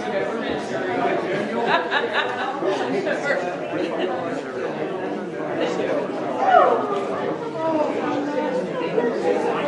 Thank you.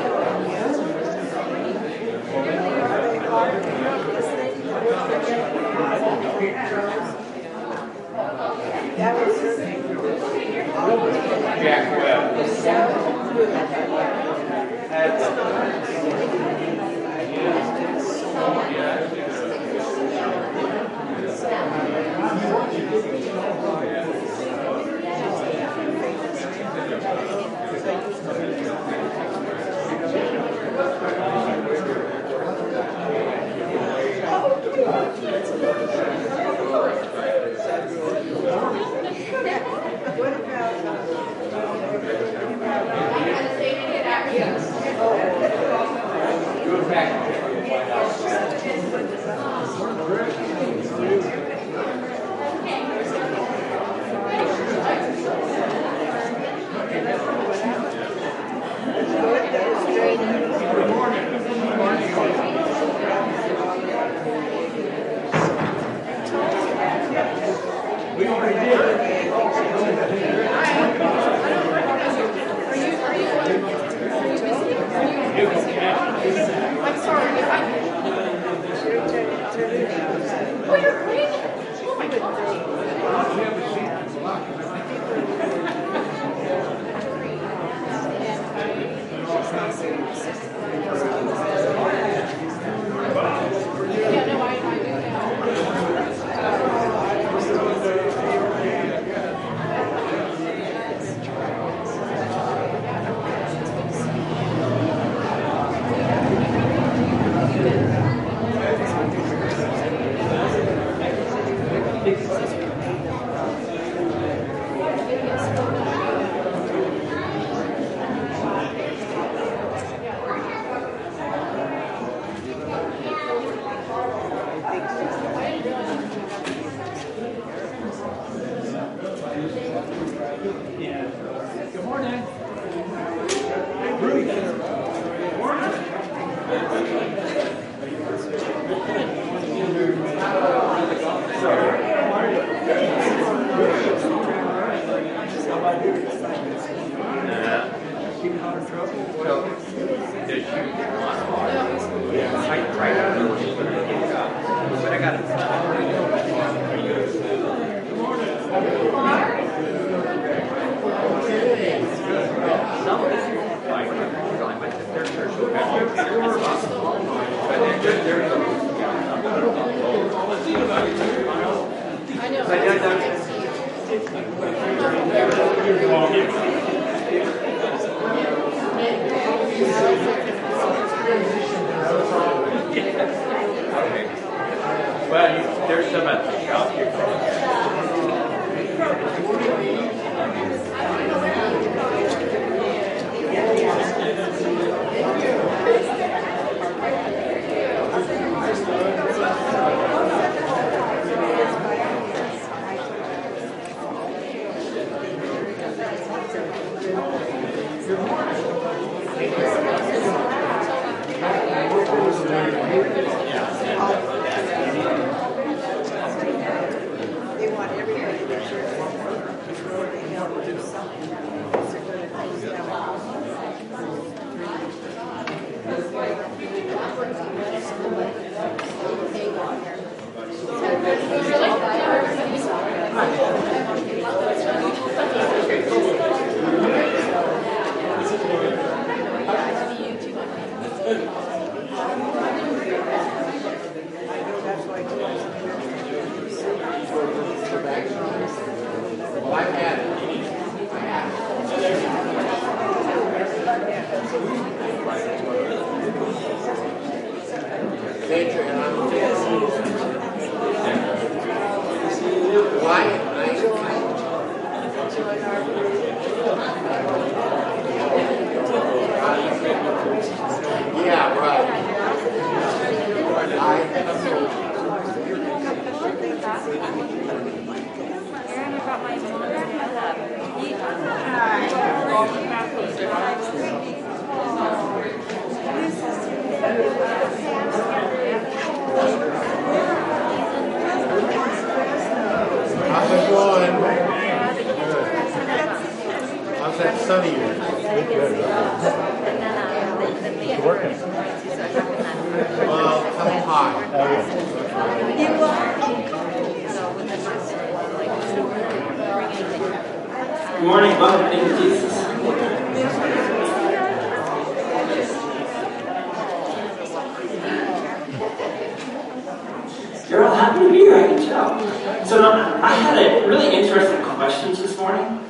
You're all happy to be here, I can tell. So now, I had a really interesting question this morning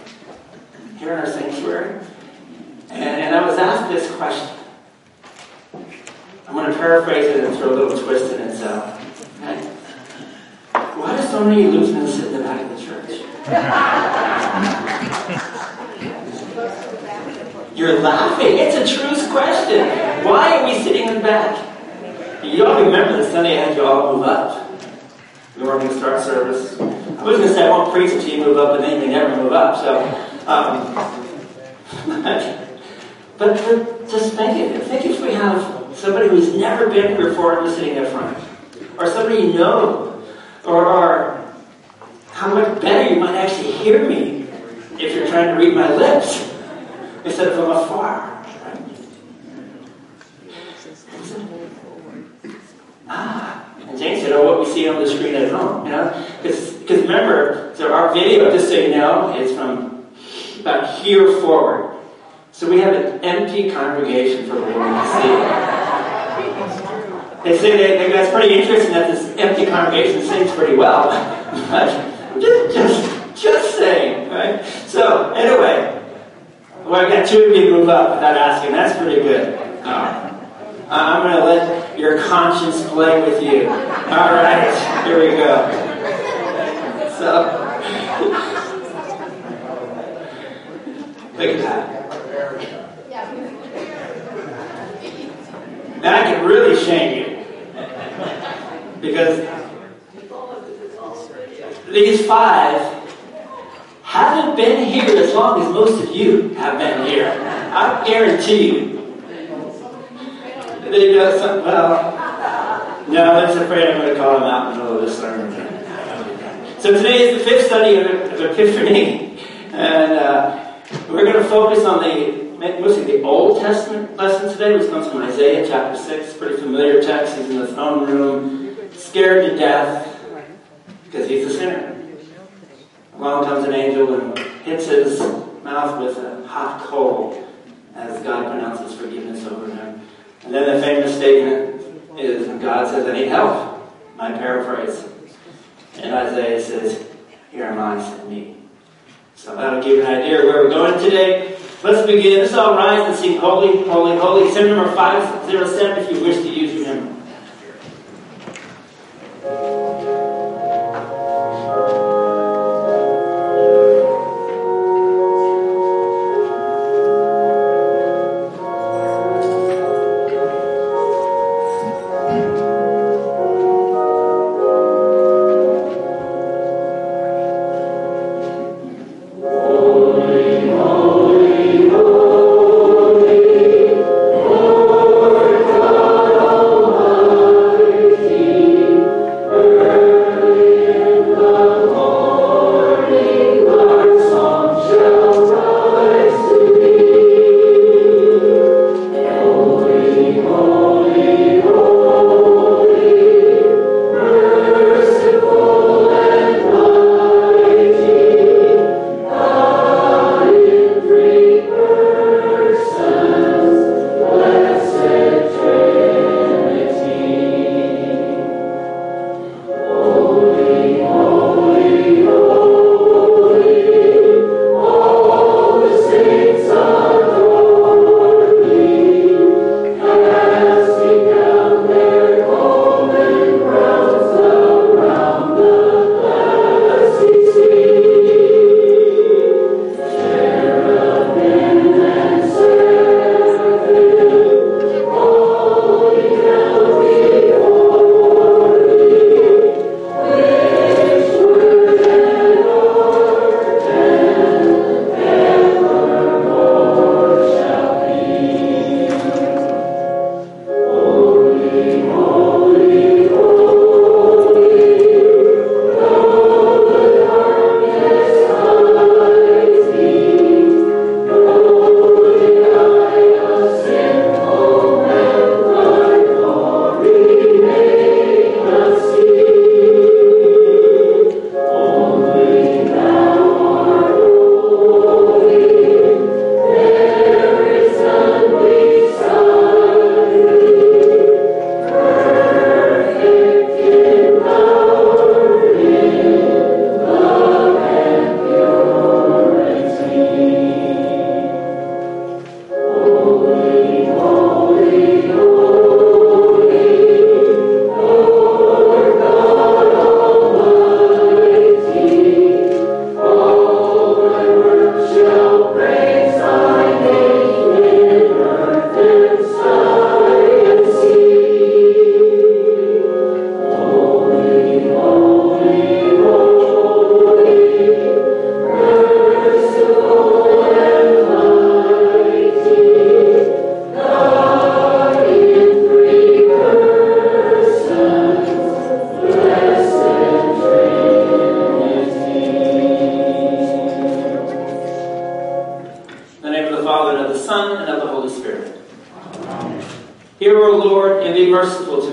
here in our sanctuary, and, and I was asked this question. I'm going to paraphrase it and throw a little twist in it. So, okay? why do so many Lutherans sit in the back of the church? You're laughing. It's a true question. Why are we sitting in the back? You all remember the Sunday I had you all move up. We start service. I was going to say I won't preach until you move up, and then you never move up. So, um, but, just think it. Think if we have somebody who's never been here before and sitting in front, or somebody you know, or, or how much better you might actually hear me if you're trying to read my lips instead of from afar. Right? Ah, and Jane said, "Oh, what we see on the screen at home, you know, because remember, so our video, just so you know, is from about here forward. So we have an empty congregation for the Lord to see. They say they, they, that's pretty interesting that this empty congregation sings pretty well. but just, just, just saying, right? So anyway, well, I got two of you move up without asking. That's pretty good. Uh, I'm going to let your conscience play with you. All right, here we go. So, look at that. Now I can really shame you. Because these five haven't been here as long as most of you have been here. I guarantee you. Well, no, I'm just afraid I'm going to call them out in the middle of this sermon. So today is the fifth study of, of Epiphany, and uh, we're going to focus on the mostly the Old Testament lesson today, which comes from Isaiah chapter six, pretty familiar text. He's in the throne room, scared to death because he's a sinner. Along comes an angel and hits his mouth with a hot coal as God pronounces forgiveness over him. And then the famous statement is, God says, I need help. My paraphrase. And Isaiah says, Here am I, send me. So that'll give you an idea of where we're going today. Let's begin. Let's all rise and sing Holy, Holy, Holy. Send number 507 if you wish to use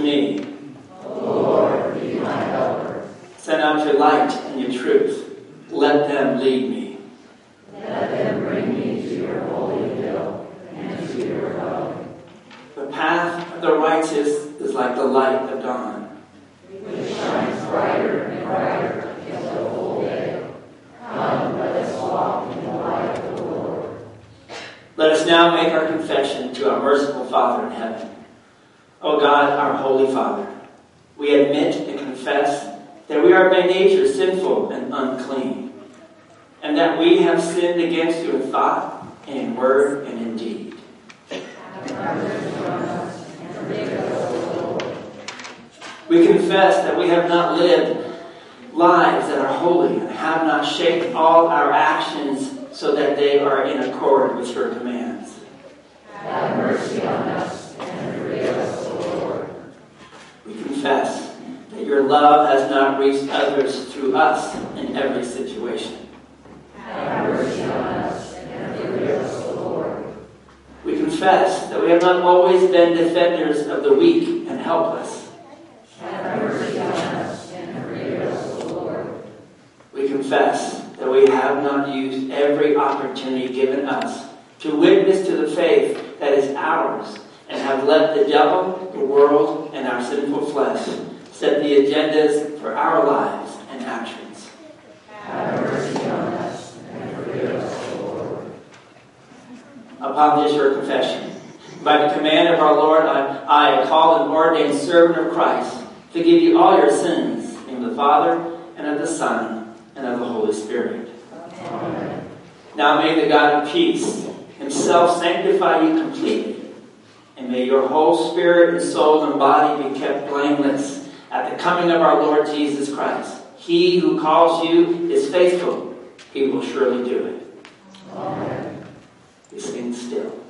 me. Lord, be my helper. Send out your light and your truth. Let them lead me. Let them bring me to your holy hill and to your love. The path of the righteous is like the light of dawn. Which shines brighter and brighter until day. Come, let us walk in the light of the Lord. Let us now make our confession to our merciful Father in heaven. O God, our Holy Father, we admit and confess that we are by nature sinful and unclean, and that we have sinned against you in thought, and in word, and in deed. We confess that we have not lived lives that are holy and have not shaped all our actions so that they are in accord with your commands. Have mercy on us and forgive us, O Lord. We confess that your love has not reached others through us in every situation. Have mercy on us and forgive us, Lord. We confess that we have not always been defenders of the weak and helpless. Have mercy on us and forgive us, Lord. We confess that we have not used every opportunity given us to witness to the faith that is ours and have let the devil, the world, and our sinful flesh set the agendas for our lives and actions. Have mercy on us and forgive us, O Lord. Upon this your confession, by the command of our Lord, I, I, a called and ordained servant of Christ, to forgive you all your sins in the Father and of the Son and of the Holy Spirit. Amen. Now may the God of peace himself sanctify you completely, and may your whole spirit and soul and body be kept blameless at the coming of our Lord Jesus Christ. He who calls you is faithful. He will surely do it. Amen. Be sing still.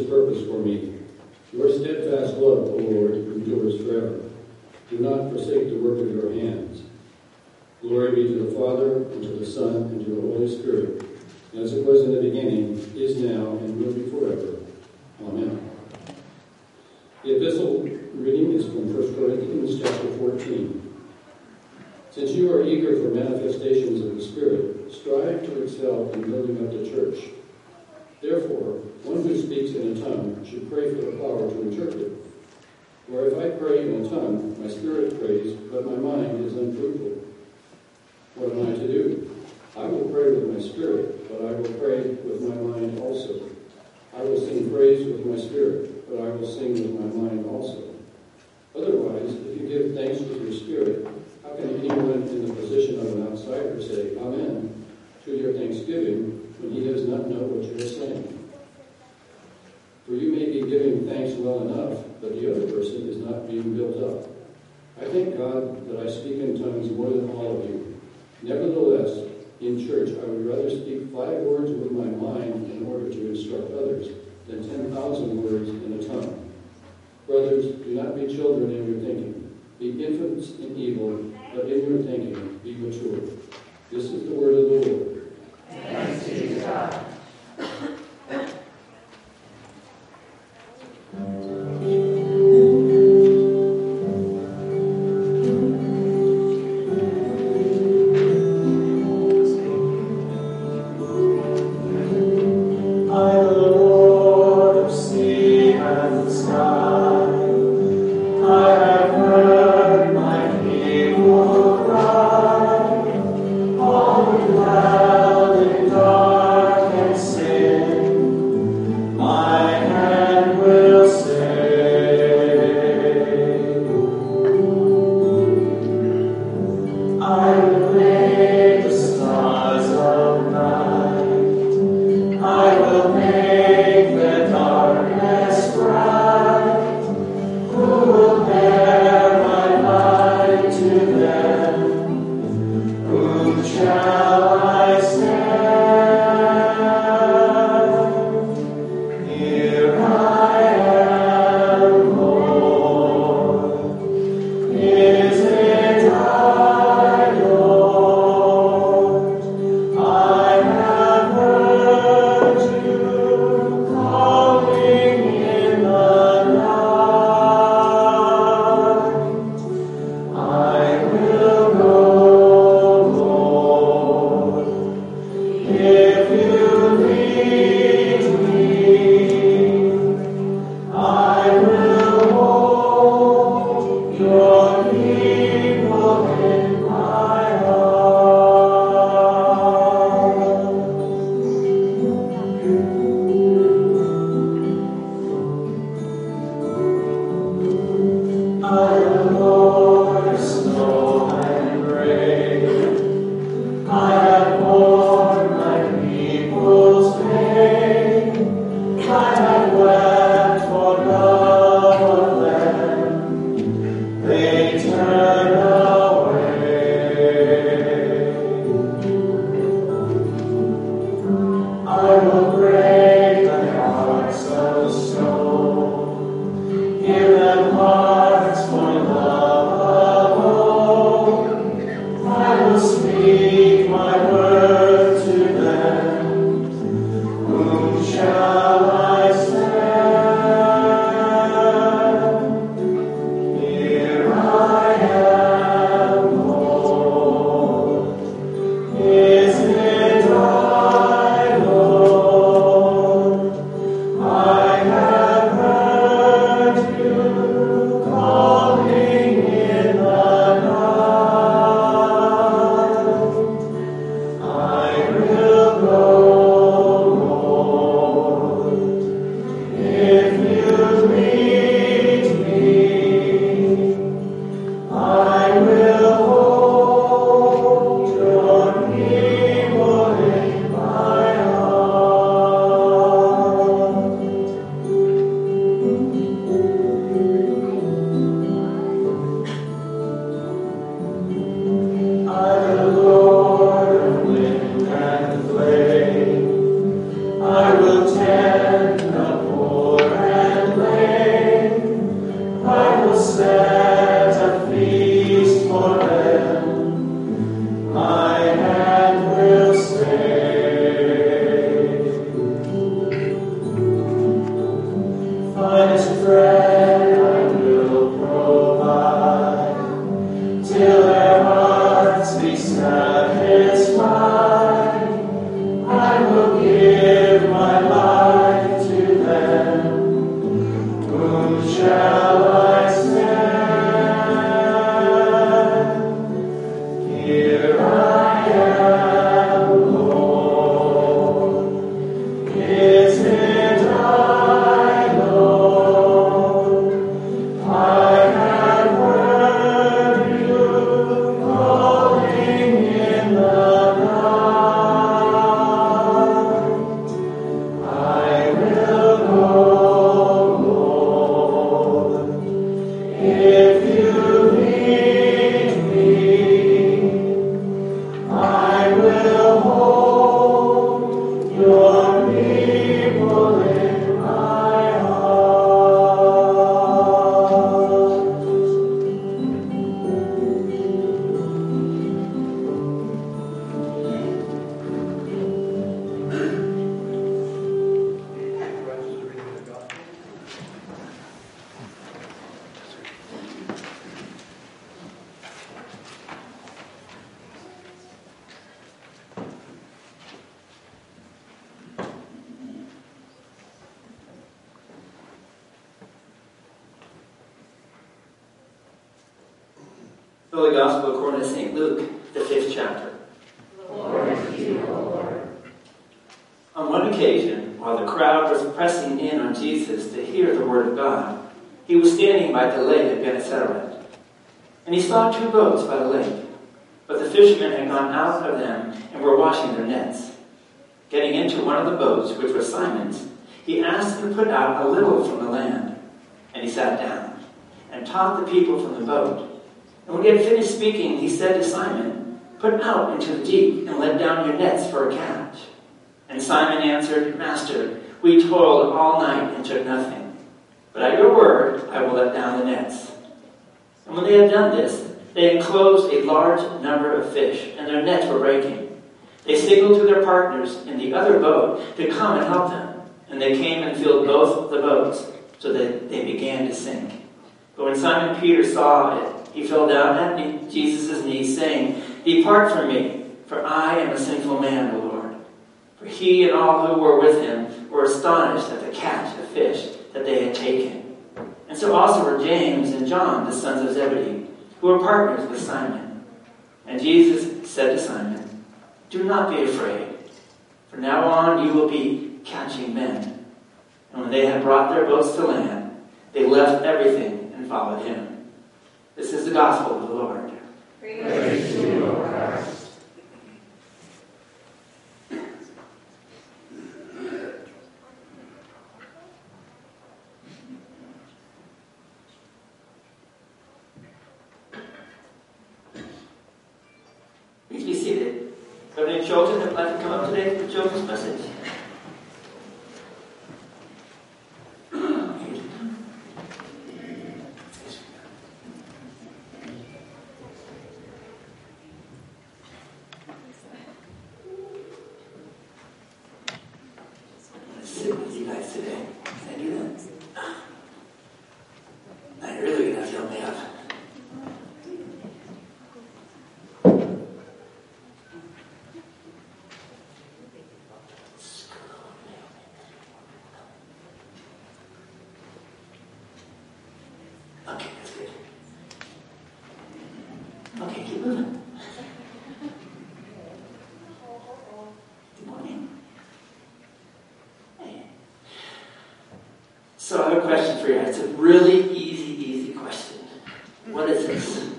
Fulfill his purpose for me. Your steadfast love, O Lord, endures forever. Do not forsake the work of your hands. Glory be to the Father, and to the Son, and to the Holy Spirit, as it was in the beginning, is now, and will be forever. Amen. The epistle reading is from 1 Corinthians chapter 14. Since you are eager for manifestations of the Spirit, strive to excel in building up the church. Therefore, one who speaks in a tongue should pray for the power to interpret. For if I pray in a tongue, my spirit prays, but my mind is unfruitful. What am I to do? I will pray with my spirit, but I will pray with my mind also. I will sing praise with my spirit, but I will sing with my mind also. Otherwise, if you give thanks with your spirit, how can anyone in the position of an outsider say, Amen, to your thanksgiving when he does not know what you are saying? For you may be giving thanks well enough, but the other person is not being built up. I thank God that I speak in tongues more than all of you. Nevertheless, in church I would rather speak five words with my mind in order to instruct others than ten thousand words in a tongue. Brothers, do not be children in your thinking. Be infants in evil, but in your thinking be mature. This is the word of the Lord. large number of fish, and their nets were breaking. They signaled to their partners in the other boat to come and help them, and they came and filled both the boats, so that they began to sink. But when Simon Peter saw it, he fell down at Jesus' knees, saying, Depart from me, for I am a sinful man, O Lord. For he and all who were with him were astonished at the catch of fish that they had taken. And so also were James and John, the sons of Zebedee, who were partners with Simon. And Jesus said to Simon, Do not be afraid. From now on you will be catching men. And when they had brought their boats to land, they left everything and followed him. This is the gospel of the Lord. Praise Praise you, Lord Okay, that's good. Okay, keep moving. Good morning. Hey. So I have a question for you. It's a really easy, easy question. What is this?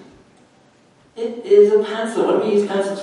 It is a pencil. What do we use pencils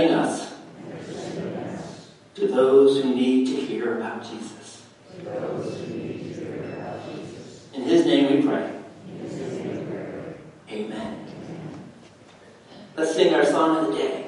sending us. To those who need to hear about Jesus. In his name we pray. Amen. Let's sing our song of the day.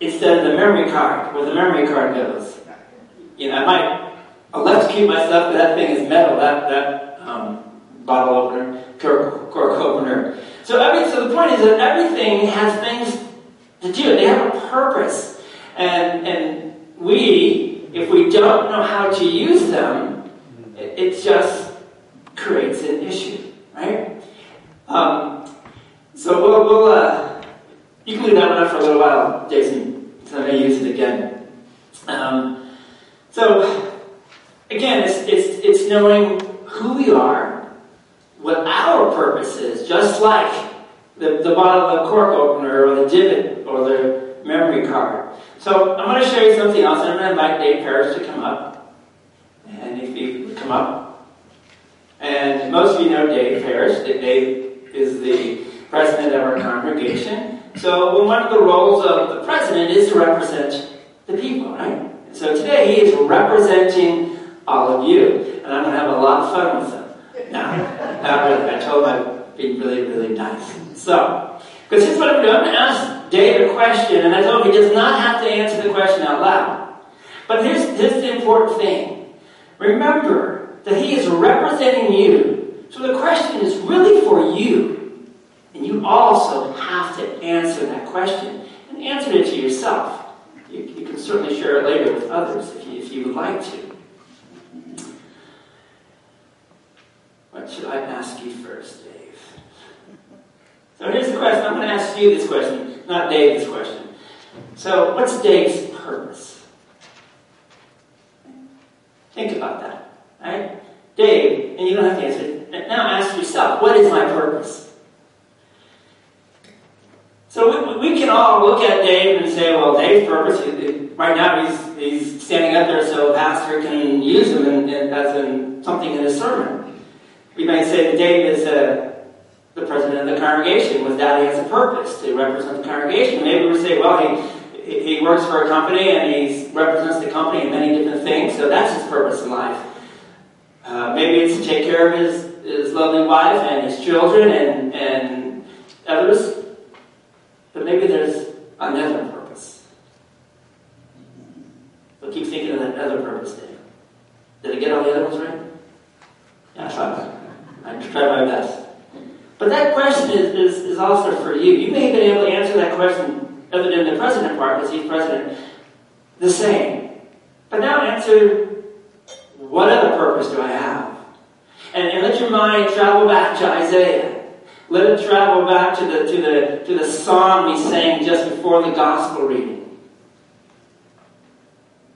Instead of the memory card, where the memory card goes? You know, I might electrocute myself, but that thing is metal, that, that um, bottle opener, cork, cork opener. So, every, so the point is that everything has things to do. They have a purpose. And, and we, if we don't know how to use them, it, it just creates an issue, right? Um, so we'll, we'll uh, you can leave that one up for a little while, Jason, so I may use it again. Um, so again, it's, it's, it's knowing who we are, what our purpose is, just like the, the bottle of cork opener or the divot or the memory card. So I'm going to show you something else, and I'm going to invite Dave Parrish to come up. And if he would come up. And most of you know Dave Parrish. Dave is the president of our congregation. So one of the roles of the president is to represent the people, right? So today he is representing all of you, and I'm going to have a lot of fun with them. Now, not really. I told him I'd be really, really nice. So, because here's what I'm doing. I'm going to ask Dave a question, and I told him he does not have to answer the question out loud. But here's, here's the important thing. Remember that he is representing you. So the question is really for you. And you also have to answer that question and answer it to yourself. You, you can certainly share it later with others if you, if you would like to. What should I ask you first, Dave? So here's the question. I'm going to ask you this question, not Dave this question. So, what's Dave's purpose? Think about that. Right? Dave, and you don't have to answer it. Now ask yourself, what is my purpose? So we, we can all look at Dave and say, well, Dave's purpose, right now he's, he's standing up there so a pastor can use him in, in, as in something in his sermon. We might say that Dave is uh, the president of the congregation. With that, he has a purpose to represent the congregation. Maybe we say, well, he, he works for a company and he represents the company in many different things, so that's his purpose in life. Uh, maybe it's to take care of his, his lovely wife and his children and, and others. But maybe there's another purpose. But keep thinking of that other purpose, Dave. Did I get all the other ones right? Yeah, I tried. I tried my best. But that question is, is, is also for you. You may have been able to answer that question, other than the president part, because he's president, the same. But now answer what other purpose do I have? And, and let your mind travel back to Isaiah. Let it travel back to the, to, the, to the song we sang just before the gospel reading.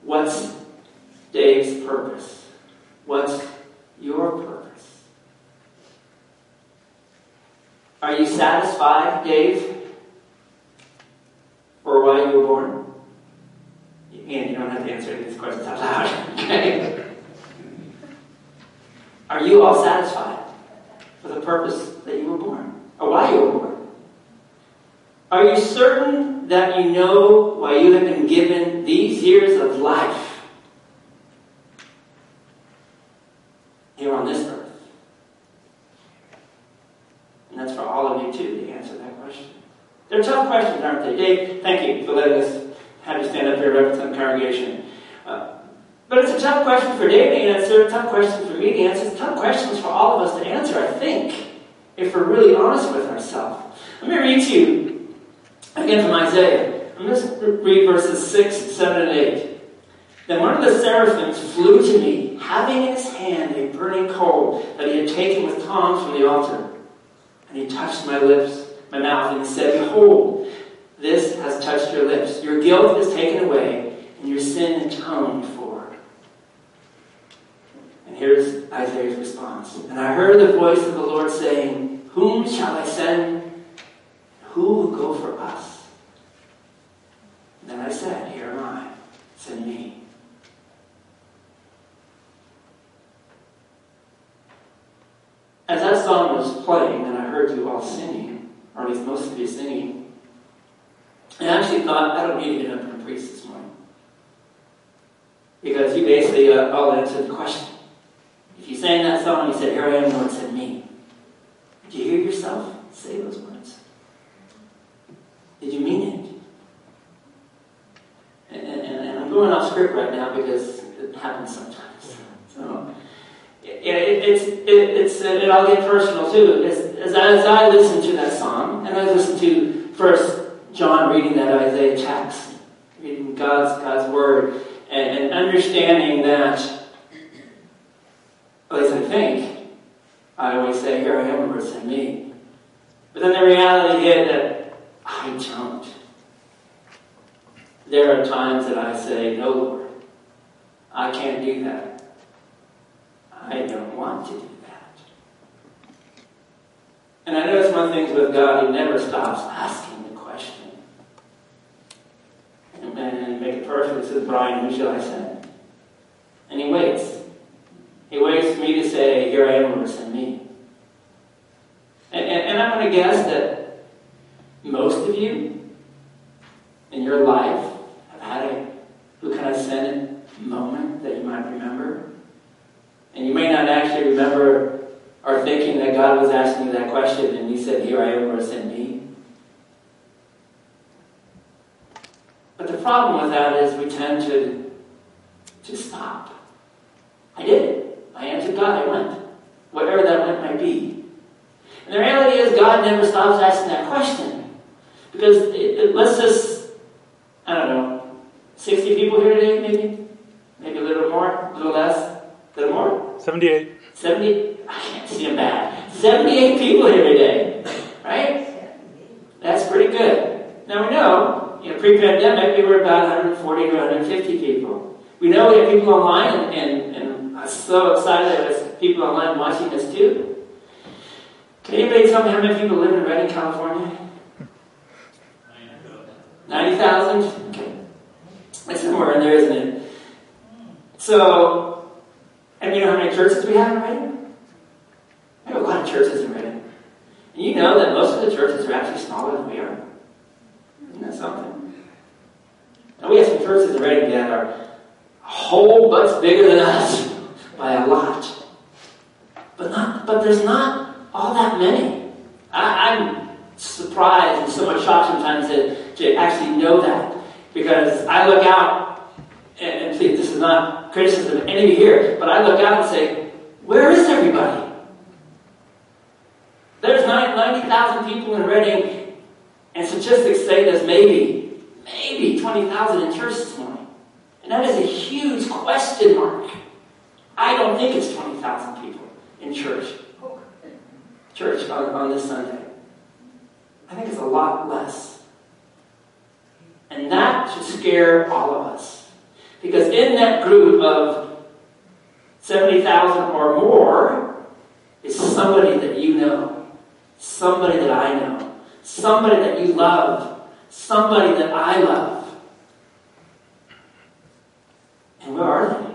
What's Dave's purpose? What's your purpose? Are you satisfied, Dave, for why you were born? And you don't have to answer these questions out loud. Okay? Are you all satisfied for the purpose that you were born? Or why you were born? Are you certain that you know why you have been given these years of life here on this earth? And that's for all of you too to answer that question. They're tough questions, aren't they? Dave, thank you for letting us have you stand up here represent the congregation. But it's a tough question for David to answer, a tough question for me to answer, it's tough questions for all of us to answer, I think, if we're really honest with ourselves. Let me read to you again from Isaiah. I'm going to read verses 6, 7, and 8. Then one of the seraphims flew to me, having in his hand a burning coal that he had taken with tongs from the altar. And he touched my lips, my mouth, and he said, Behold, this has touched your lips. Your guilt is taken away, and your sin atoned here's Isaiah's response. And I heard the voice of the Lord saying, Whom shall I send? Who will go for us? Then I said, Here am I. Send me. As that song was playing, and I heard you all singing, or at least most of you singing, I actually thought, I don't need to get up and preach this morning. Because you basically uh, all answered the question. If you sang that song, you said, Here I am, Lord, send me. Did you hear yourself say those words? Did you mean it? And, and, and I'm going off script right now because it happens sometimes. So, it, it, it's, it, it's, it, I'll get personal too. As, as, I, as I listen to that song, and I listen to first John reading that Isaiah text, reading God's, God's word, and, and understanding that, least I think, I always say, Here I am, Lord, send me. But then the reality hit that I don't. There are times that I say, No, Lord, I can't do that. I don't want to do that. And I notice one thing with God, He never stops asking the question. And, and make it perfect, says, Brian, who shall I send? And He waits. He waits for me to say, Here I am, Lord, send me. And, and, and I'm going to guess that most of you in your life have had a who can I send moment that you might remember. And you may not actually remember or thinking that God was asking you that question and He said, Here I am, Lord, send me. But the problem with that is we tend to, to stop. I did it. I answered God, I went. Whatever that went might be. And the reality is, God never stops asking that question. Because it, it, let's just, I don't know, 60 people here today, maybe? Maybe a little more, a little less, a little more? 78. 70, I can't see them bad. 78 people here today, right? That's pretty good. Now we know, you know, pre-pandemic, we were about 140 to 150 people. We know we have people online, and, and, and I'm so excited that there's people online watching this too. Can anybody tell me how many people live in Redding, California? 90,000? Okay. That's somewhere in there, isn't it? So, and you know how many churches we have in Redding? We have a lot of churches in Redding. And you know that most of the churches are actually smaller than we are. Isn't that something? Now we have some churches in Redding that are a whole bunch bigger than us by a lot. But not but there's not all that many. I, I'm surprised and somewhat shocked sometimes to, to actually know that. Because I look out and, and please, this is not criticism of any here, but I look out and say, where is everybody? There's 90,000 people in Redding, and statistics say there's maybe, maybe 20,000 in church this morning. And that is a huge question mark. I don't think it's 20,000 people in church. Church on, on this Sunday. I think it's a lot less. And that should scare all of us. Because in that group of 70,000 or more is somebody that you know, somebody that I know, somebody that you love, somebody that I love. And where are they?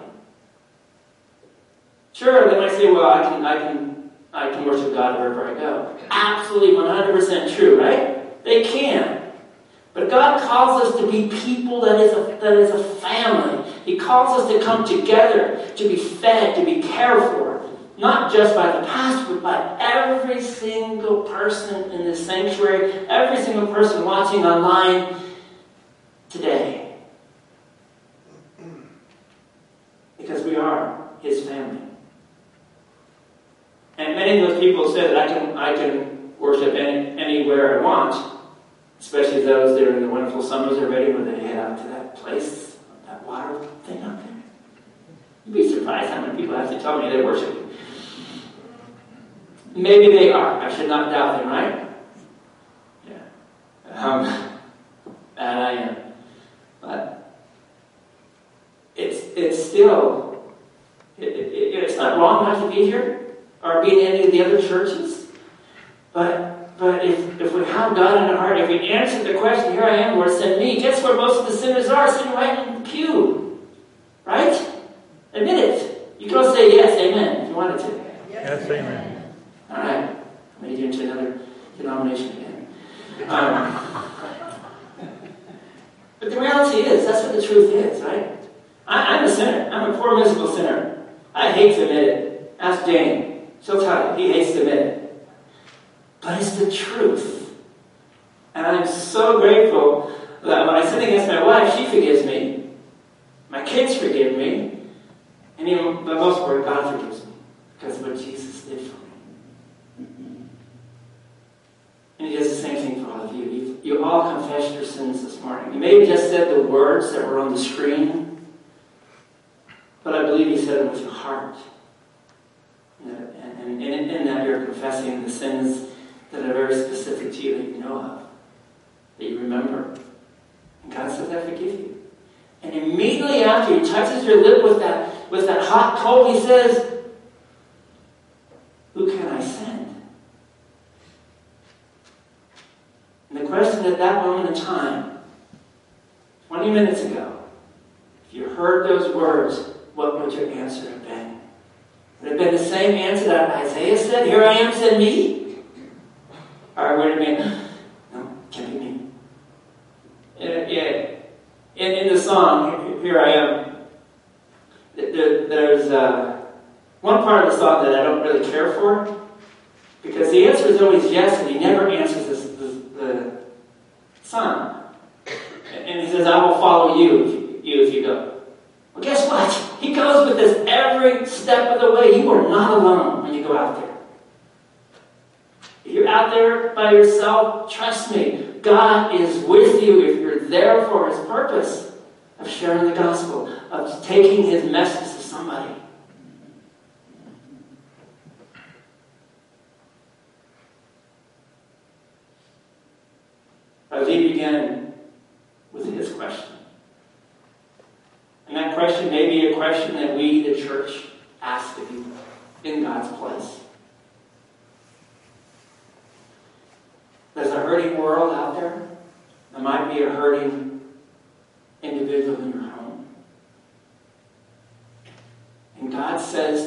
Sure, they might say, well, I can, I can, I can worship God wherever I go. Absolutely 100% true, right? They can. But God calls us to be people that is, a, that is a family. He calls us to come together, to be fed, to be cared for. not just by the pastor, but by every single person in this sanctuary, every single person watching online today. Because we are his family. And many of those people said I can, I can worship any, anywhere I want, especially those that are in the wonderful summers already when they head out to that place, that water thing out there. You'd be surprised how many people have to tell me they worship. Maybe they are. I should not doubt them, right? Yeah. Um, I am. But it's, it's still, it, it, it's not wrong not to be here or be in any of the other churches. But, but if, if we have God in our heart, if we answer the question, here I am, Lord, send me, guess where most of the sinners are? Sitting right in the pew. Right? Admit it. You can all say yes, amen, if you wanted to. Yes, amen. All right. Made you into another denomination again. Um, but the reality is, that's what the truth is, right? I, I'm a sinner. I'm a poor, miserable sinner. I hate to admit it. Ask Jane. She'll tell you. He hates to admit it. But it's the truth. And I'm so grateful that when I sin against my wife, she forgives me. My kids forgive me. And even, but most part, God forgives me. Because of what Jesus did for me. And he does the same thing for all of you. you. You all confessed your sins this morning. You may have just said the words that were on the screen, but I believe you said them with your heart. And, and, and in, that you're confessing the sins that are very specific to you that you know of, that you remember. And God says, I forgive you. And immediately after he touches your lip with that, with that hot coal, he says, Who can I send? And the question at that moment in time, 20 minutes ago, if you heard those words, what would your answer have been? Would have been the same answer that Isaiah said, Here I am, send me? Or would it have been, No, can't be me. Yeah. In, in the song, Here I Am, there, there's uh, one part of the song that I don't really care for because the answer is always yes, and he never answers the son. And he says, I will follow you if you, you if you go. Guess what? He goes with this every step of the way. You are not alone when you go out there. If you're out there by yourself, trust me, God is with you if you're there for His purpose of sharing the gospel, of taking His message to somebody. I leave again with His question. And that question may be a question that we, the church, ask of you in God's place. There's a hurting world out there. There might be a hurting individual in your home. And God says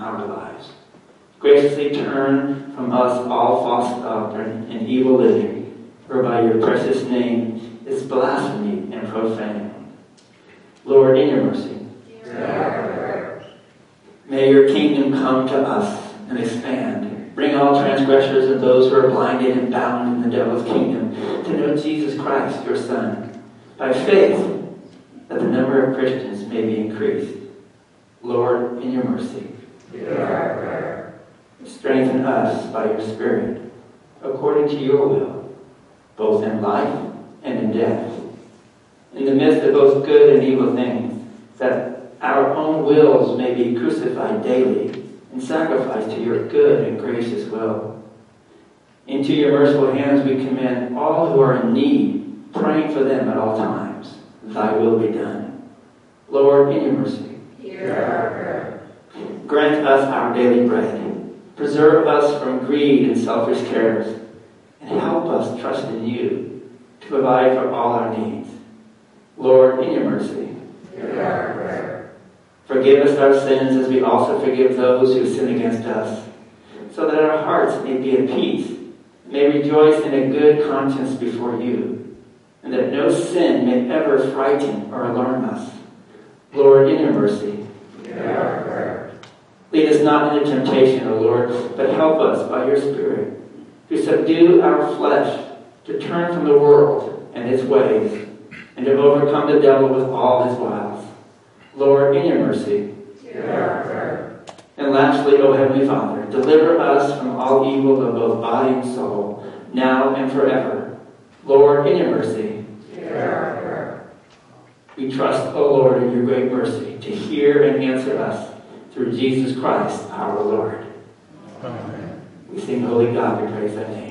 our lives. Graciously turn from us all false doctrine and evil living, whereby your precious name is blasphemy and profane. Lord, in your mercy, may your kingdom come to us and expand. Bring all transgressors and those who are blinded and bound in the devil's kingdom to know Jesus Christ, your Son, by faith that the number of Christians may be increased. Lord, in your mercy. Strengthen us by your Spirit, according to your will, both in life and in death. In the midst of both good and evil things, that our own wills may be crucified daily and sacrificed to your good and gracious will. Into your merciful hands we commend all who are in need, praying for them at all times. Thy will be done. Lord, in your mercy. Hear our prayer grant us our daily bread. Preserve us from greed and selfish cares, and help us trust in you to provide for all our needs. Lord, in your mercy, forgive us our sins as we also forgive those who sin against us, so that our hearts may be at peace, may rejoice in a good conscience before you, and that no sin may ever frighten or alarm us. Lord, in your mercy, lead us not into temptation, O Lord, but help us by your Spirit to subdue our flesh, to turn from the world and its ways, and to overcome the devil with all his wiles. Lord, in your mercy. And lastly, O Heavenly Father, deliver us from all evil of both body and soul, now and forever. Lord, in your mercy. We trust, O Lord, in your great mercy to hear and answer us through Jesus Christ, our Lord. Amen. We sing, Holy God, we praise thy name.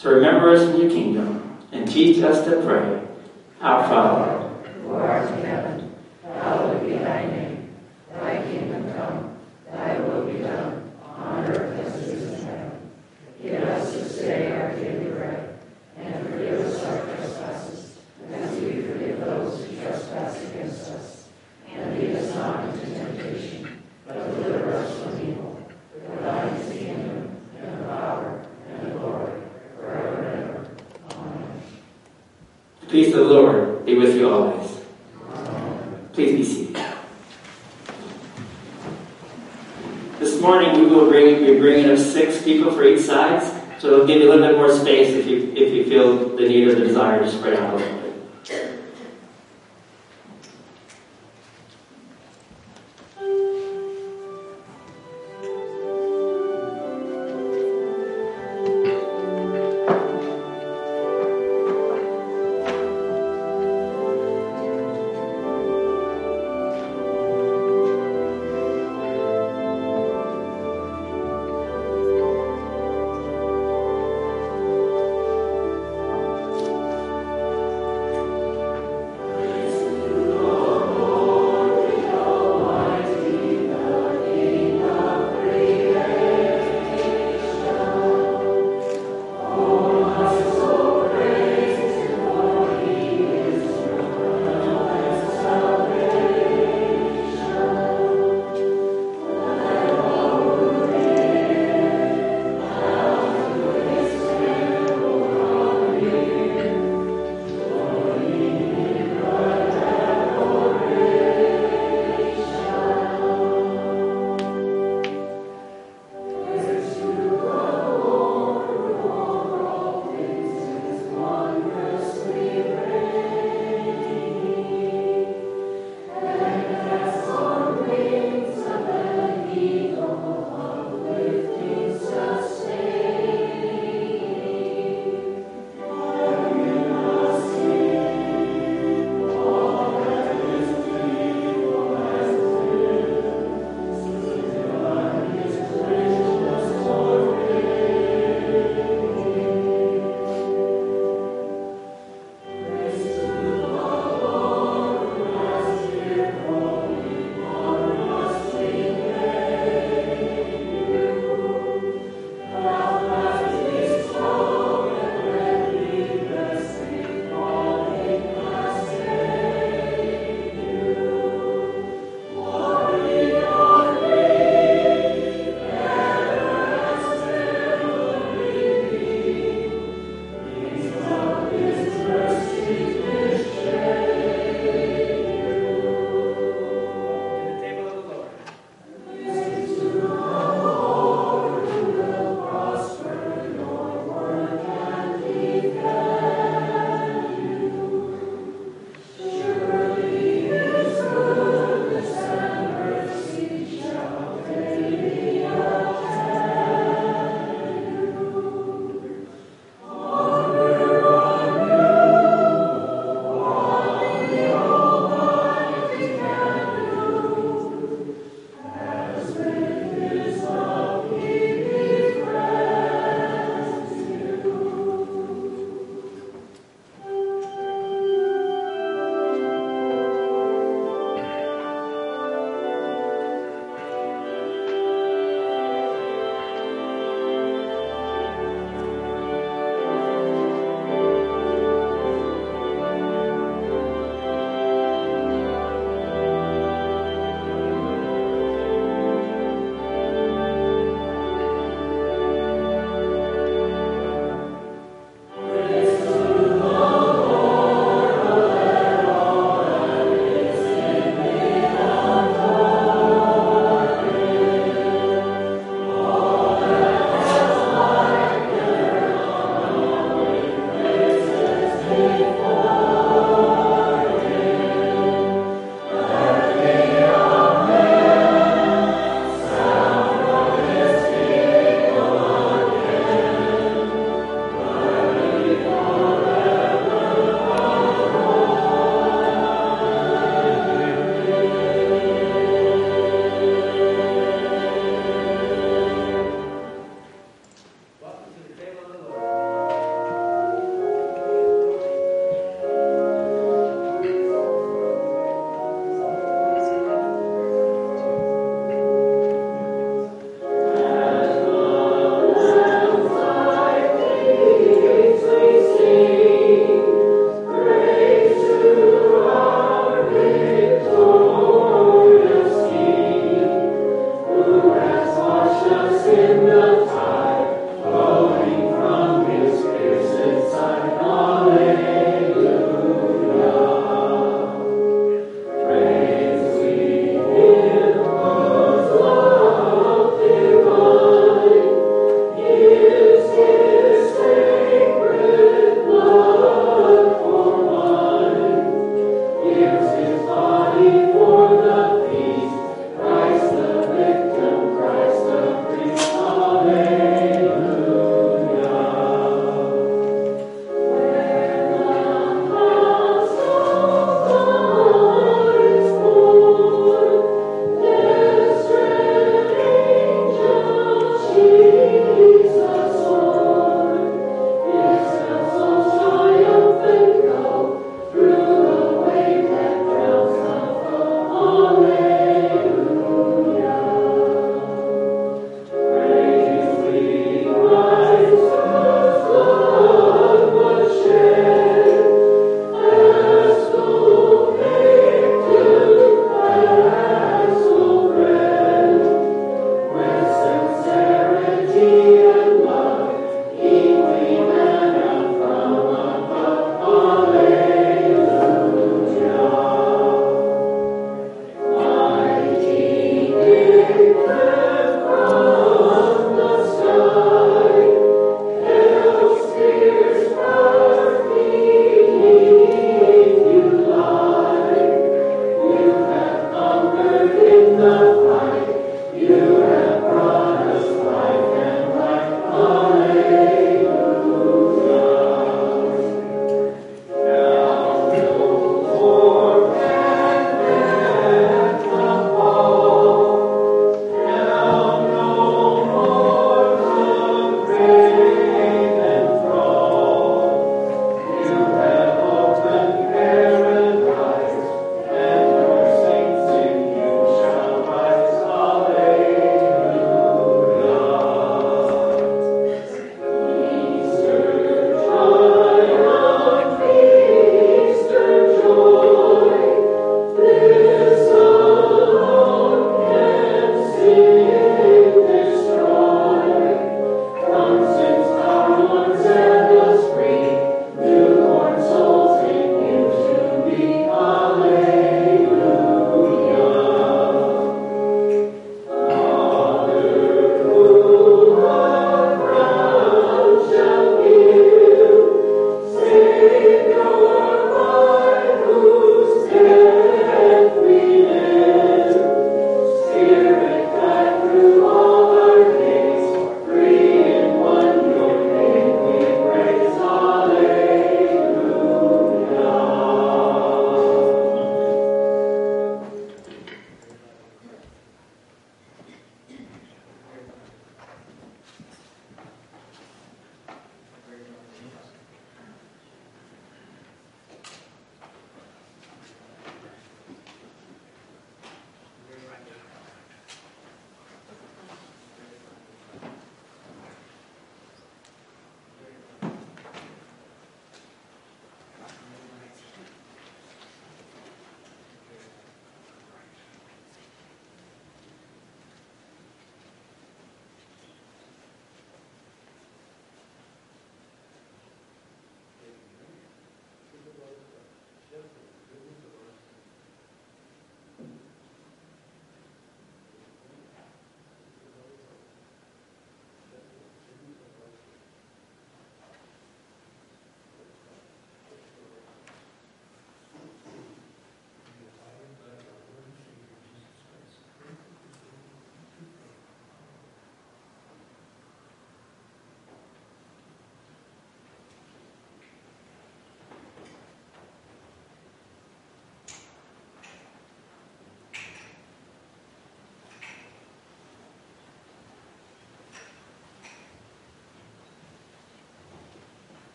to remember us in your kingdom and teach us to pray. Our Father, who art in heaven, hallowed be thy name. Thy kingdom come, thy will be done Please the Lord be with you always. Please be seated. This morning we will bring, be bringing up six people for each side, so it'll give you a little bit more space if you, if you feel the need or the desire to spread out a little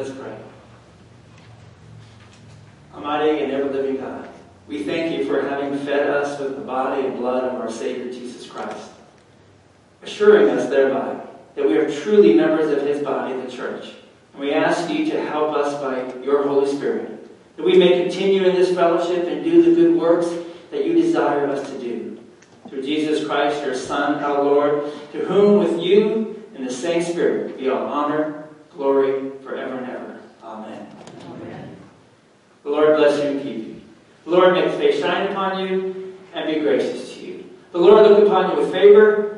Us pray. Almighty and ever living God, we thank you for having fed us with the body and blood of our Savior Jesus Christ, assuring us thereby that we are truly members of his body, the church. And we ask you to help us by your Holy Spirit, that we may continue in this fellowship and do the good works that you desire us to do. Through Jesus Christ, your Son, our Lord, to whom with you and the same Spirit be all honor, glory, forever and ever. Amen. The Lord bless you and keep you. The Lord make his face shine upon you and be gracious to you. The Lord look upon you with favor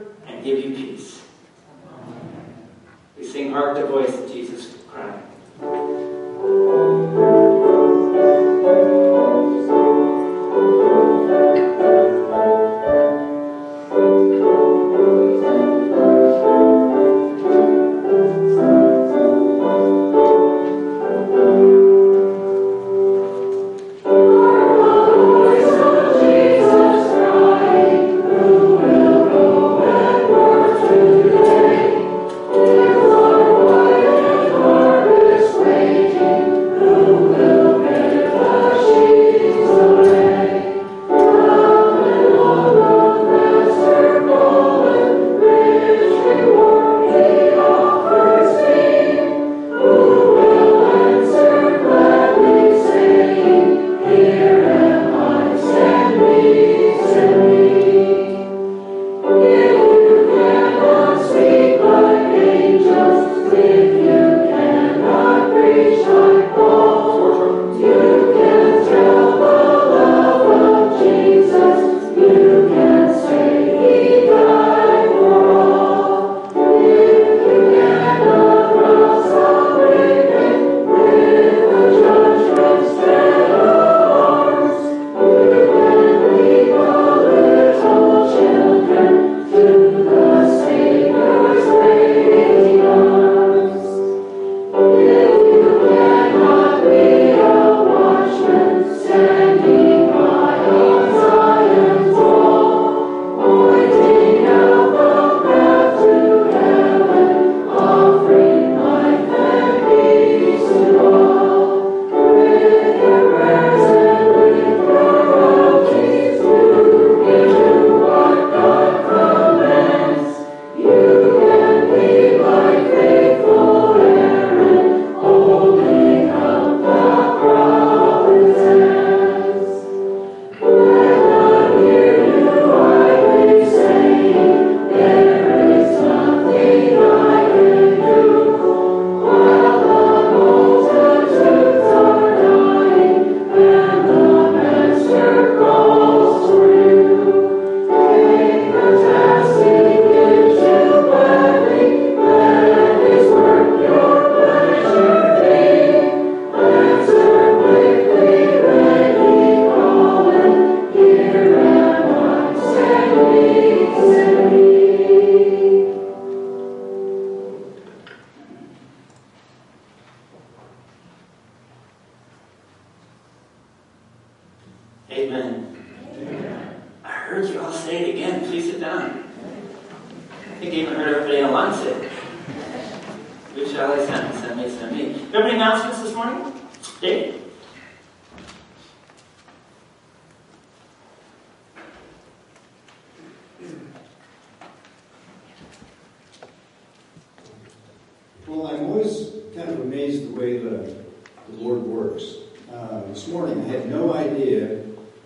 works. Uh, this morning, I had no idea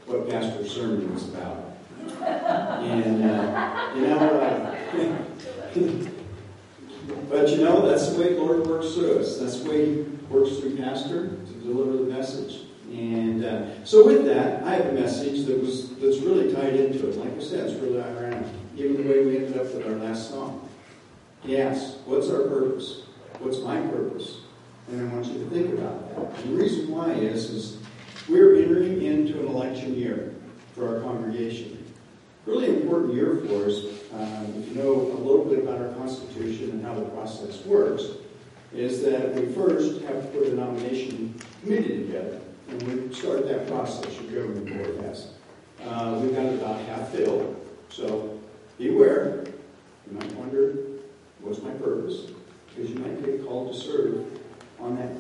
what Pastor's sermon was about. And, uh, you know, uh, but you know, that's the way the Lord works through us. That's the way He works through Pastor to deliver the message. And uh, so, with that, I have a message that was that's really tied into it. Like I said, it's really ironic. Even the way we ended up with our last song. Asks, What's our purpose? What's my purpose? And I want you to think about that. And the reason why is, is we're entering into an election year for our congregation. Really important year for us. Um, if you know a little bit about our Constitution and how the process works, is that we first have to put a nomination committee together. And we start that process, your governing board has. Uh, we've got about half filled. So beware. You might wonder, what's my purpose? Because you might get called to serve on that,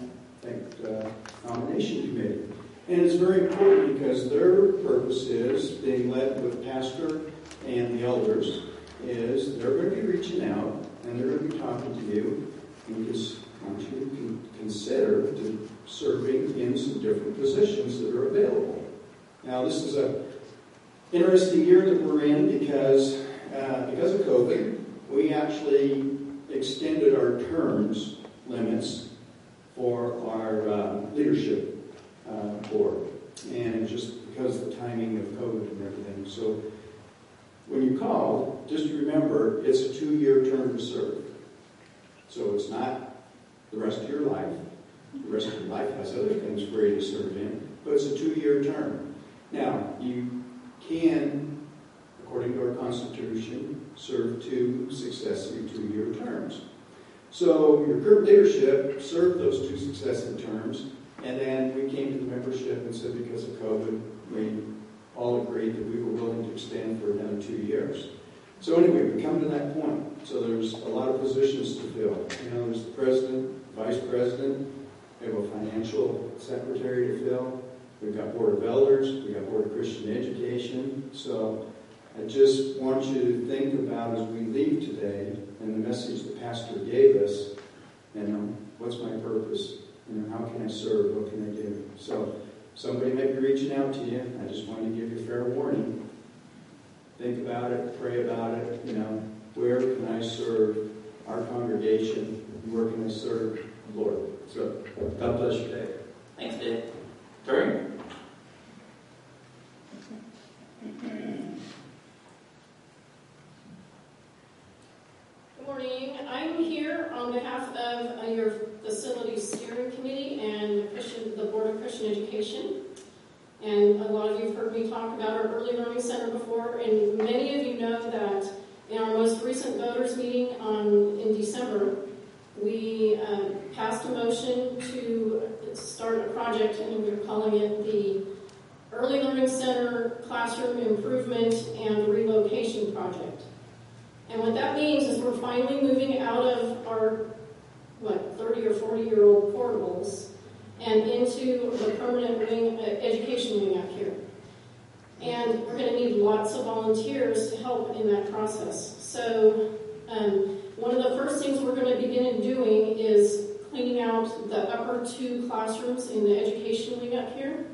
that uh, nomination committee. And it's very important because their purpose is, being led with pastor and the elders, is they're going to be reaching out and they're going to be talking to you and just want you to consider to serving in some different positions that are available. Now, this is a interesting year that we're in because uh, because of COVID, we actually extended our terms limits for our uh, leadership uh, board, and just because of the timing of COVID and everything. So when you call, just remember it's a two-year term to serve. So it's not the rest of your life. The rest of your life has other things for you to serve in, but it's a two-year term. Now you can, according to our Constitution, serve two successive two-year terms. So your current leadership served those two successive terms, and then we came to the membership and said because of COVID, we all agreed that we were willing to extend for another two years. So anyway, we come to that point. So there's a lot of positions to fill. You know, there's the president, vice president, we have a financial secretary to fill, we've got board of elders, we've got board of Christian education. So I just want you to think about as we leave today and the message the pastor gave us, and know, what's my purpose? You know, how can I serve? What can I do? So somebody may be reaching out to you. I just want to give you a fair warning. Think about it, pray about it, you know, where can I serve our congregation? Where can I serve the Lord? So God bless you, Dave. Thanks, Dave. Terry? morning. I'm here on behalf of uh, your facilities steering committee and Christian, the Board of Christian Education. And a lot of you have heard me talk about our Early Learning Center before, and many of you know that in our most recent voters meeting on in December, we uh, passed a motion to start a project, and we're calling it the Early Learning Center Classroom Improvement and Relocation Project. And what that means is we're finally moving out of our, what, 30 or 40 year old portables and into the permanent wing, uh, education wing out here. And we're going to need lots of volunteers to help in that process. So, um, one of the first things we're going to begin doing is cleaning out the upper two classrooms in the education wing up here.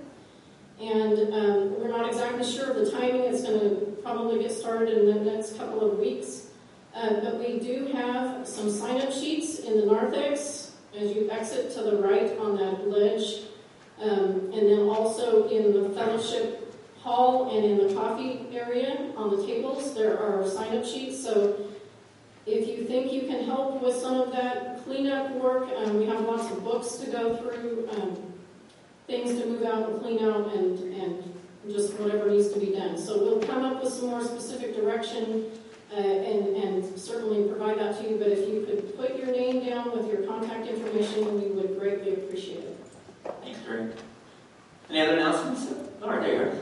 And um, we're not exactly sure of the timing. It's going to probably get started in the next couple of weeks. Uh, but we do have some sign-up sheets in the narthex as you exit to the right on that ledge. Um, and then also in the fellowship hall and in the coffee area on the tables, there are sign-up sheets. So if you think you can help with some of that cleanup work, um, we have lots of books to go through, um, things to move out and clean out and, and just whatever needs to be done. So we'll come up with some more specific direction uh, and, and certainly provide that to you. But if you could put your name down with your contact information, we would greatly appreciate it. Thanks, Greg. Any other announcements? All right, there you are.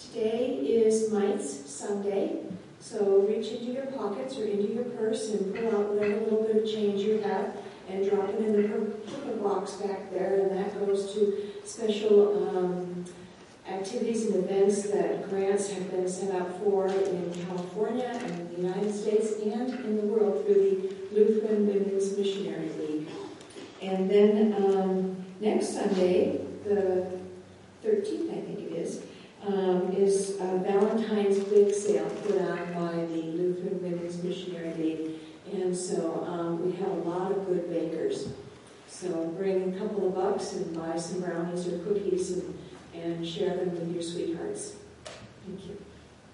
Today is Mites Sunday. So reach into your pockets or into your purse and pull out whatever little bit of change you have and drop it in the paper box back there. And that goes to special um, activities and events that grants have been set up for in California and the United States and in the world through the Lutheran Women's Missionary League. And then um, next Sunday, the 13th, I think it is, um, is a Valentine's Big Sale put on by the Lutheran Women's Missionary League. And so um, we have a lot of good bakers. So bring a couple of bucks and buy some brownies or cookies and, and share them with your sweethearts. Thank you.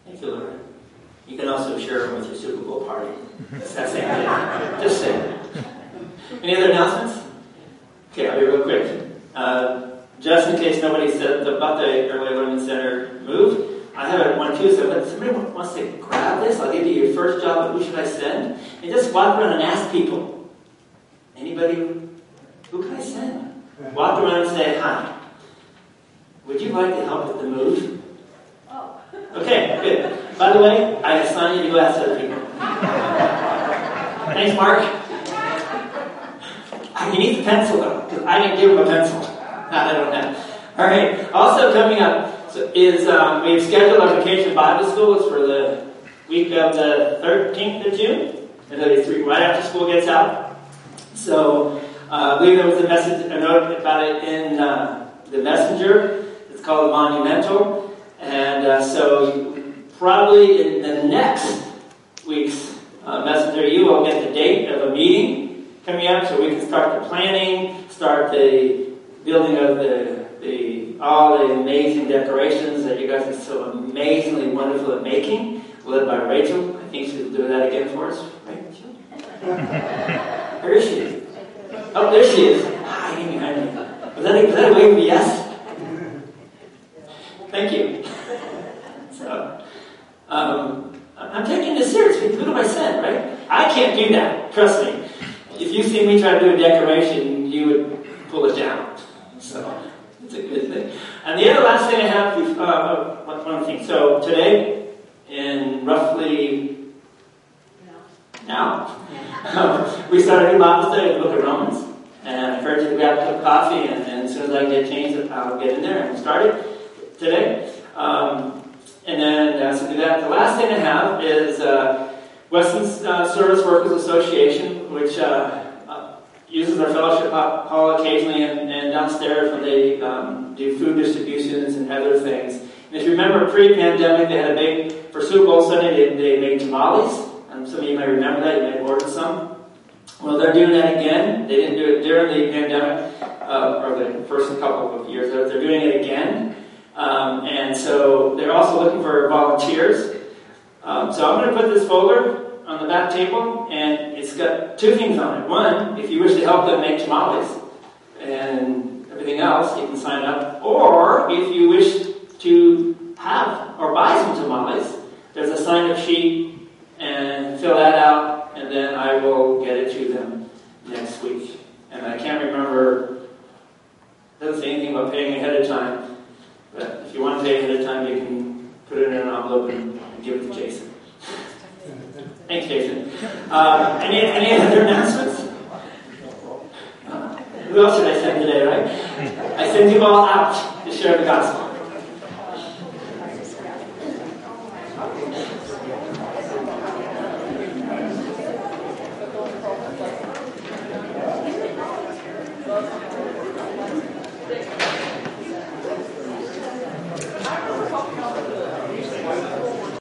Thank you, Laura. You can also share them with your Super Bowl party. It's that same thing. Just saying. Any other announcements? Okay, I'll be real quick. Uh, just in case nobody said about the Early Learning Center move, I have one too. So if somebody wants to grab this, I'll give you your first job. But Who should I send? And just walk around and ask people. Anybody? Who can I send? Walk around and say hi. Would you like to help with the move? Oh. Okay, good. By the way, I assign you to go ask other people. Thanks, Mark. Ah, He needs a pencil though, because I didn't give him a pencil. I don't have. All right. Also coming up is um, we've scheduled our vacation Bible school. It's for the week of the 13th of June, that is three right after school gets out. So uh, I believe there was a message, a note about it in uh, the messenger. It's called Monumental, and uh, so probably in the next week's uh, messenger, you will get the date of a meeting coming up, so we can start the planning, start the building of the, the all the amazing decorations that you guys are so amazingly wonderful at making, led by Rachel. I think she'll do that again for us, right? Rachel? Where is she? Oh, there she is. Hiding behind me. Was that a, was that a wave yes? Thank you. So, um, I'm taking this seriously. Who do I send, right? I can't do that. Trust me. If you see me try to do a decoration, you would pull it down. So, it's a good thing. And the other last thing I have, is, uh, one one thing. So, today, in roughly now, we started a new Bible study in the book of Romans. And I encourage you to grab a cup of coffee, and, and as soon as I get changed, I'll get in there and start it today. Um, and then, uh, so do that. The last thing I have is uh, Weston's uh, Service Workers Association, which uh, uh, uses our fellowship hall occasionally, and, and downstairs when they um, do food distributions and other things. And if you remember pre-pandemic, they had a big, for Super Bowl Sunday, they, they made tamales. And some of you may remember that, you may have ordered some. Well, they're doing that again. They didn't do it during the pandemic, uh, or the first couple of years. They're, they're doing it again. Um, and so they're also looking for volunteers. Um, so I'm going to put this folder on the back table, and it's got two things on it. One, if you wish to help them make tamales and everything else, you can sign up. Or if you wish to have or buy some tamales, there's a sign up sheet, and fill that out, and then I will get it to them next week. And I can't remember, doesn't say anything about paying ahead of time. But if you want to pay ahead of time, you can put it in an envelope and, and give it to Jason. Thanks, Jason. Uh, any, any other announcements? Who else should I send today, right? I send you all out to share the gospel.